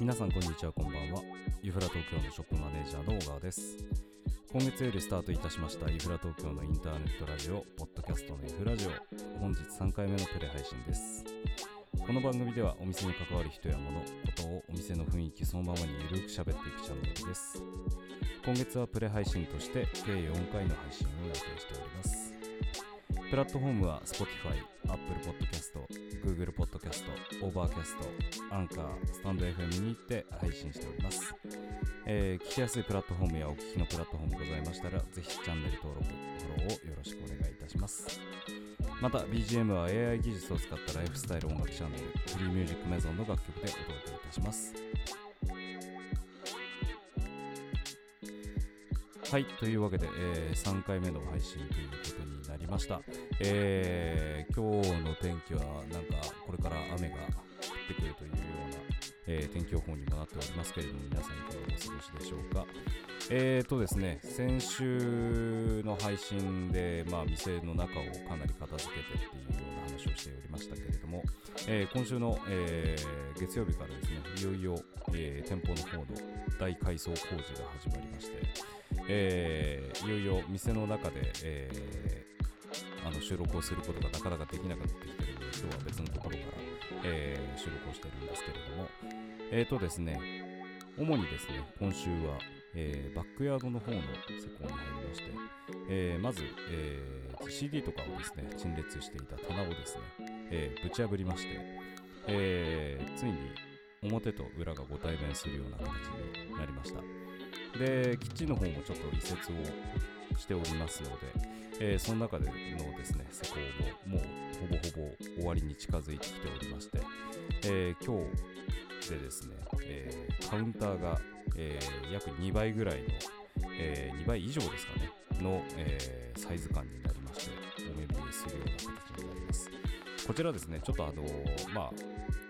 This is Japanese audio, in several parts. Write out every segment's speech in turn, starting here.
皆さんこんにちはこんばんは。ユフラ東京のショップマネージャーの小川です。今月よりスタートいたしましたユフラ東京のインターネットラジオポッドキャストのユフラジオ。本日3回目のプレ配信です。この番組ではお店に関わる人や物ことをお店の雰囲気そのままにゆるく喋っていくチャンネルです。今月はプレ配信として計4回の配信を予定しております。プラットフォームは Spotify、Apple Podcast、Google Podcast、Overcast、アンカー、スタンド FM にて配信しております、えー聞きやすいプラットフォームやお聞きのプラットフォームございましたらぜひチャンネル登録、フォローをよろしくお願いいたします。また BGM は AI 技術を使ったライフスタイル音楽チャンネルフリーミュージックメゾンの楽曲でお届けいたします。はい、というわけで、えー3回目の配信ということになりました。えー今日の天気はなんかこれから雨が降ってくるというような、えー天気予報にもなっておりますけれども、皆さんいかがお過ごしでしょうか。えーとですね、先週の配信で、まあ、店の中をかなり片付けてっていうような話をしておりましたけれども、えー今週の、えー月曜日からですね、いよいよ、えー店舗の方の大改装工事が始まりまして、えーいよいよ店の中で、えーあの収録をすることがなかなかできなくなってきているので、今日は別のところから、えー収録をしているんですけれども、えーとですね、主にですね、今週は、えーバックヤードの方の施工に入りまして、えーまず、えー CD とかをですね、陳列していた棚をですね、えーぶち破りまして、えーついに表と裏がご対面するような形になりました。で、キッチンの方もちょっと移設をしておりますので、えーその中でのですね、施工ももうほぼほぼ終わりに近づいてきておりまして、えー今日でですね、えーカウンターが、え約2倍ぐらいの、え2倍以上ですかね、の、えサイズ感になりまして、お目見えするような形になります。こちらですね、ちょっとあのまあ、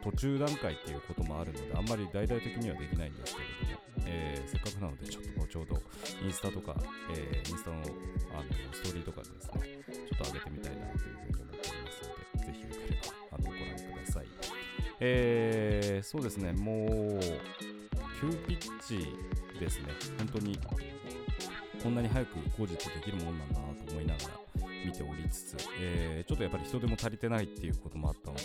途中段階っていうこともあるので、あんまり大々的にはできないんですけれども、えーせっかくなので、ちょっと後ほど、インスタとか、えーインスタのあのストーリーとかでですね、ちょっと上げてみたいなというふうに思っておりますので、ぜひよければあのご覧ください。えーそうですね、もう、急ピッチですね、本当に、こんなに早く工事ってできるもんなんだなと思いながら見ておりつつ、えーちょっとやっぱり人手も足りてないっていうこともあったので、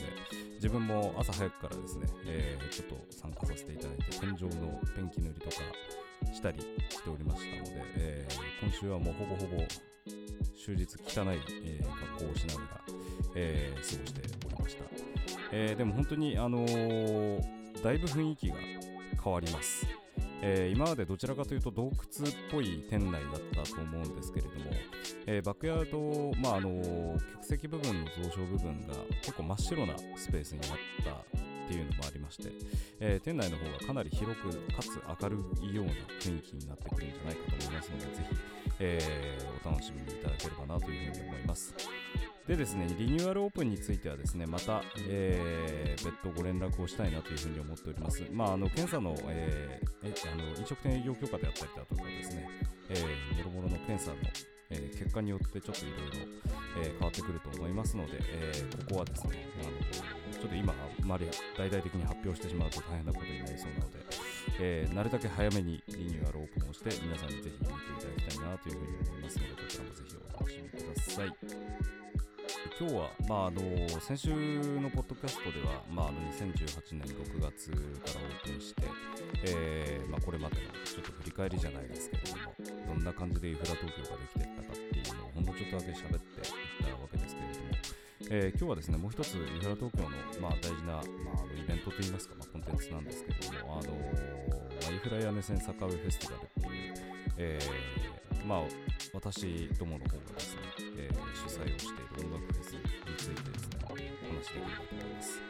自分も朝早くからですね、えーちょっと参加させていただいて、天井のペンキ塗りとかしたりしておりましたので、えー今週はもうほぼほぼ終日汚い、えー格好をしながら、え過ごしておりました。えでも本当に、あのだいぶ雰囲気が変わります。えー今までどちらかというと洞窟っぽい店内だったと思うんですけれども、えーバックヤード、まああの客席部分の増床部分が結構真っ白なスペースになったっていうのもありまして、えー店内の方がかなり広くかつ明るいような雰囲気になってくるんじゃないかと思いますので、ぜひ、えお楽しみにいただければなというふうに思います。でですね、リニューアルオープンについてはですね、また、えー別途ご連絡をしたいなというふうに思っております。まあ、あの、検査の、えーえあの飲食店営業許可であったりだとかですね、えー、もろもろの検査の、えー結果によってちょっといろいろえ変わってくると思いますので、えーここはですね、あのちょっと今、あまり大々的に発表してしまうと大変なことになりそうなので、えーなるだけ早めにリニューアルオープンをして、皆さんにぜひ見ていただきたいなというふうに思いますので、こちらもぜひお楽しみください。今日は、まあ、あの先週のポッドキャストでは、まあ、あの2018年6月からオープンして、えーまあ、これまでのちょっと振り返りじゃないですけれども、どんな感じでイフラ東京ができていったかっていうのを、ほんのちょっとだけ喋っていったわけですけれども、えー今日はですね、もう一つ、イフラ東京の、まあ、大事な、まあ、あのイベントといいますか、まあ、コンテンツなんですけれども、あのまあイフラ屋根線坂上フェスティバルっていう、えーまあ、私どもの方がですね、えー主催をしている音楽フェスについてですね、話していければと思います。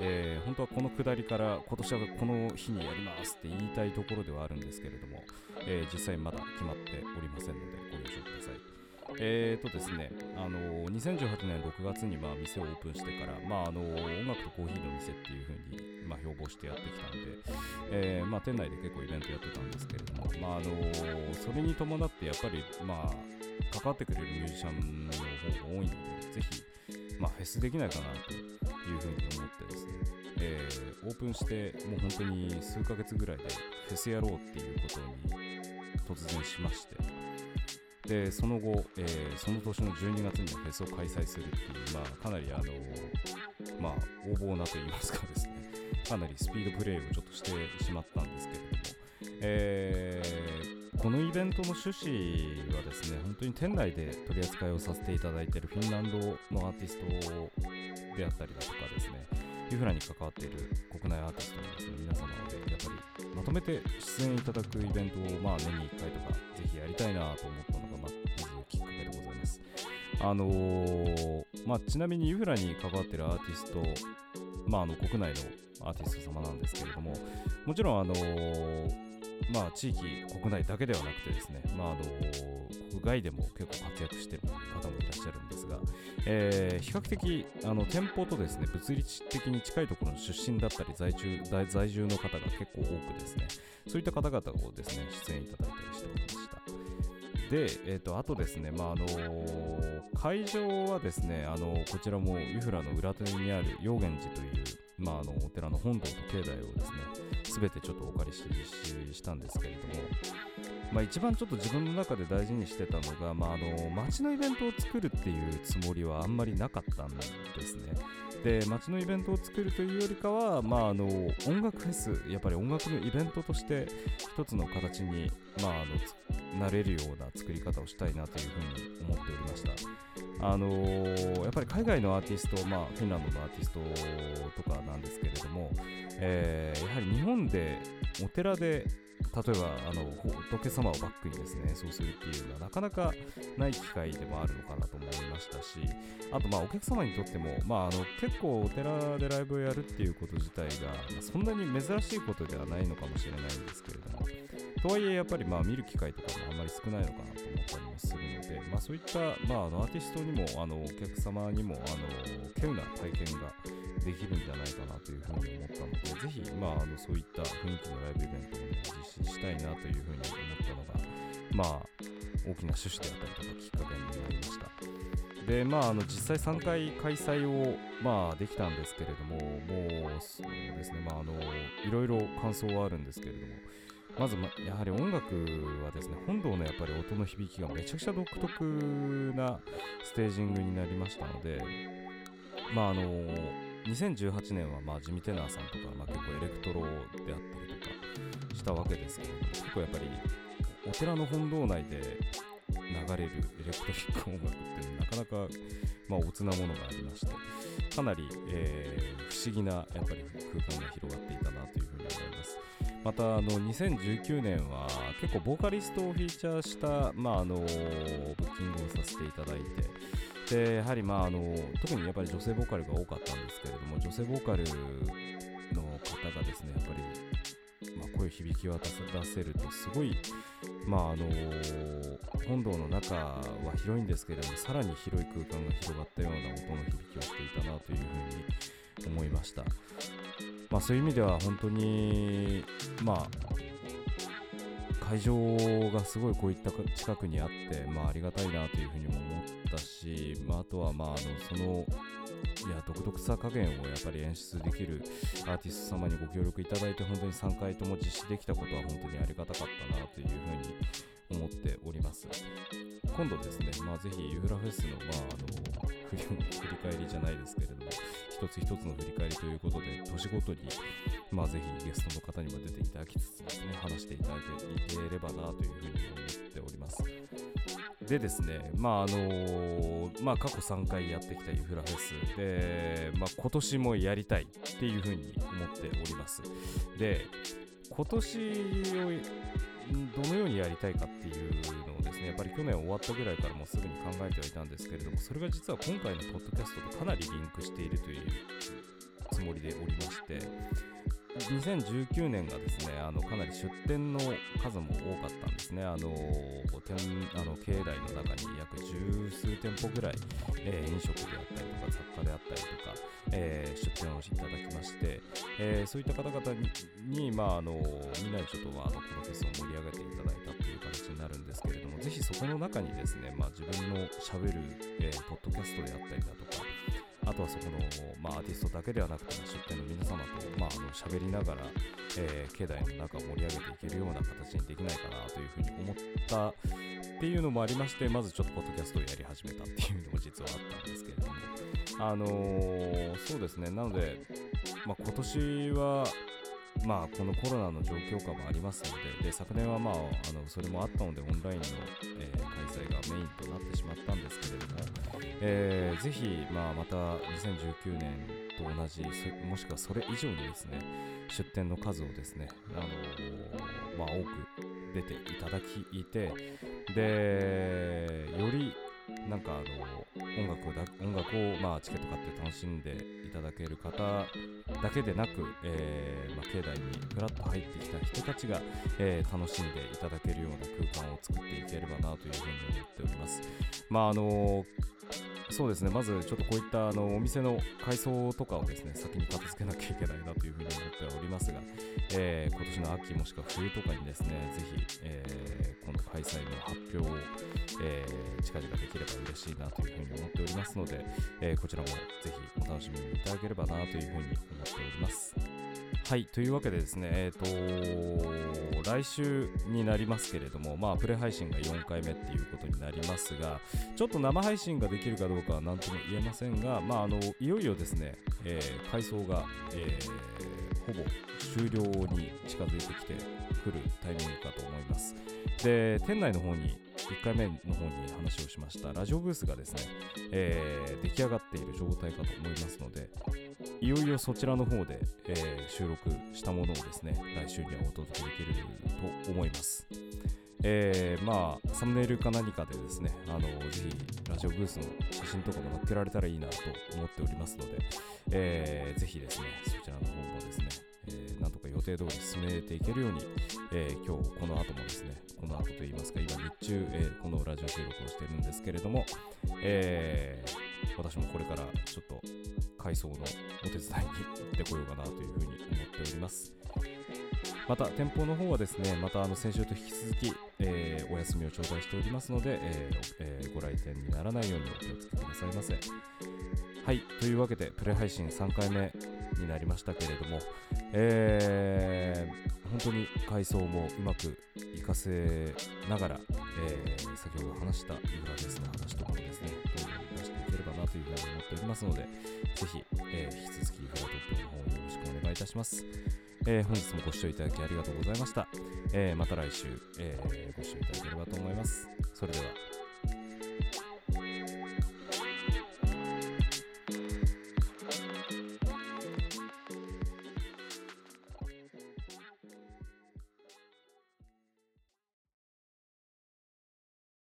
えー本当はこのくだりから今年はこの日にやりますって言いたいところではあるんですけれども、えー実際まだ決まっておりませんのでご了承くだえーとですね、あのー、2018年6月にまあ店をオープンしてから、まああのー、音楽とコーヒーの店っていう風にまあ標榜してやってきたんで、えー、まあ店内で結構イベントやってたんですけれども、まああのー、それに伴ってやっぱりまあ関わってくれるミュージシャンの方が多いので、ぜひ、まあ、フェスできないかなという風に思ってですね、えー、オープンしてもう本当に数ヶ月ぐらいでフェスやろうっていうことに突然しまして、でその後、えー、その年の12月にフェスを開催するっていう、まあ、かなりあのまあ横暴なと言いますかですね。かなりスピードプレイをちょっとしてしまったんですけれども、えー、このイベントの趣旨はですね本当に店内で取り扱いをさせていただいているフィンランドのアーティストであったりだとかですねユフラに関わっている国内アーティストの皆様でやっぱりまとめて出演いただくイベントをまあ年に1回とかぜひやりたいなと思ったあのー、まあ、ちなみにユフラに関わっているアーティスト、まあ、あの国内のアーティスト様なんですけれどももちろんあのーまあ、地域、国内だけではなくてですね、まあ、あの国外でも結構活躍している方もいらっしゃるんですが、えー、比較的あの店舗とですね物理的に近いところの出身だったり在住在住の方が結構多くですねそういった方々をですね出演いただいたりしておりました。で、えーと、あとですね、まああのー、会場はですね、あのー、こちらも湯浦の裏手にある陽源寺という、まあ、あのお寺の本堂と境内をですね全てちょっとお借りし実施したんですけれども、まあ、一番ちょっと自分の中で大事にしてたのが、まあ、あの街のイベントを作るっていうつもりはあんまりなかったんですね。で街のイベントを作るというよりかは、まあ、あの音楽フェスやっぱり音楽のイベントとして一つの形に、まあ、あのなれるような作り方をしたいなというふうに思っておりました。あのー、やっぱり海外のアーティスト、まあ、フィンランドのアーティストとかなんですけれども、えー、やはり日本でお寺で例えばあの仏様をバックにですねそうするっていうのはなかなかない機会でもあるのかなと思いましたしあとまあお客様にとっても、まあ、あの結構お寺でライブをやるっていうこと自体が、そんなに珍しいことではないのかもしれないんですけれどもとはいえやっぱりまあ見る機会とかもあんまり少ないのかなと思ったりもするので、まあ、そういった、まあ、あのアーティストにもあのお客様にもあの稀有な体験ができるんじゃないかなというふうに思ったので、ぜひ、まあ、あのそういった雰囲気のライブイベントを、実施したいなというふうに思ったのが、まあ、大きな趣旨であったりとかきっかけになりました。で、まあ、あの実際3回開催を、まあ、できたんですけれども、もうそうですね、まあ、あのいろいろ感想はあるんですけれども、まず、ま、やはり音楽はですね、本堂のやっぱり音の響きがめちゃくちゃ独特なステージングになりましたので、まああの2018年はまあジミ・テナーさんとか、まあ、結構エレクトロであったりとかしたわけですけど結構やっぱりお寺の本堂内で流れるエレクトリック音楽っていうのはなかなか、まあ、おつなものがありましてかなり、えー、不思議なやっぱり空間が広がっていたまたあの2019年は結構ボーカリストをフィーチャーした、まあ、あのブッキングをさせていただいてでやはり、まあ、あの特にやっぱり女性ボーカルが多かったんですけれども女性ボーカルの方がですねやっぱり、まあ、声響き渡出せるとすごい、まああの本堂の中は広いんですけれどもさらに広い空間が広がったような音の響きをしていたなというふうに思いました。まあ、そういう意味では本当に、まあ、会場がすごいこういった近くにあって、まあ、ありがたいなというふうにも思ったし、まあ、あとは、まあ、あのそのいや独特さ加減をやっぱり演出できるアーティスト様にご協力いただいて本当に3回とも実施できたことは本当にありがたかったなというふうに思っております今度ですね、まあ、ぜひユーラフェスの,、まあ、あの振り返りじゃないですけれども一つ一つの振り返りということで年ごとにまあ、ぜひゲストの方にも出ていただきつつですね、話していただいていければなというふうに思っております。でですね、まああの、まあ、過去3回やってきたユフラフェスで、まあ、今年もやりたいっていうふうに思っております。で、今年をりたいかっていうのをですね、やっぱり去年終わったぐらいからもうすぐに考えてはいたんですけれども、それが実は今回のポッドキャストとかなりリンクしているというつもりでおりまして、2019年がですねあのかなり出店の数も多かったんですね。あの店あの境内の中に約十数店舗ぐらい、えー、飲食であったりとか雑貨であったりとか、えー、出店をしていただきまして、えー、そういった方々に、まあ、あのみんなでちょっと、まあ、あのこのフェスを盛り上げていただいたという形になるんですけれどもぜひそこの中にですね、まあ、自分のしゃべる、えー、ポッドキャストであったりだとかあとはそこの、まあ、アーティストだけではなくて出店の皆様と、まあ、あの喋りながら、えー、境内の中を盛り上げていけるような形にできないかなというふうに思ったっていうのもありましてまずちょっとポッドキャストをやり始めたっていうのも実はあったんですけれどもあのー、そうですね。なので、まあ、今年はまあ、このコロナの状況下もありますのでで昨年は、まあ、あのそれもあったのでオンラインの、えー、開催がメインとなってしまったんですけれども、えー、ぜひ、まあ、また2019年と同じもしくはそれ以上にですね出店の数をですね、あのー、まあ、多く出ていただきいてでよりなんかあの音楽だ音楽を、まあ、チケット買って楽しんでいただける方だけでなく、えーまあ、境内にふらっと入ってきた人たちが、えー、楽しんでいただけるような空間を作っていければなというふうに思っております。まああのそうですねまずちょっとこういったあのお店の改装とかをですね先に片付けなきゃいけないなというふうに思ってはおりますが、えー、今年の秋もしくは冬とかにですねぜひ、えー、この開催の発表をえー、近々できれば嬉しいなというふうに思っておりますので、え、こちらもぜひお楽しみにいただければなというふうに思っております。はい、というわけでですね、えっ、ー、と、来週になりますけれども、まあ、プレ配信が4回目っていうことになりますが、ちょっと生配信ができるかどうかは何とも言えませんが、まあ、あの、いよいよですね、えー、改装が、えー、ほぼ終了に近づいてきてくるタイミングかと思います。で、店内の方に1回目の方に話をしましたラジオブースがですね、えー、出来上がっている状態かと思いますので、いよいよそちらの方で、えー、収録したものをですね、来週にはお届けできると思います。えー、まあ、サムネイルか何かでですね、あの、ぜひ、ラジオブースの写真とかも載っけられたらいいなと思っておりますので、えー、ぜひですね、そちらの方もですね、えー、なんとか予定通り進めていけるように、えー、今日この後もですね、この後といいますか、今日中、えー、このラジオ収録をしているんですけれども、えー、私もこれからちょっと改装のお手伝いに行ってこようかなというふうに思っております。また店舗の方はですね、またあの先週と引き続き、えー、お休みを頂戴しておりますので、えーえー、ご来店にならないようにお気をつけくださいませ。はい、というわけで、プレ配信3回目になりましたけれども、えー、本当に改装もうまくいかせながら、えー、先ほど話したイグラベースの話とかもですね、というふうに思っておりますので、ぜひ、えー、引き続きフラトップの方よろしくお願いいたします。えー、本日もご視聴いただきありがとうございました。えー、また来週、えー、ご視聴いただければと思います。それでは。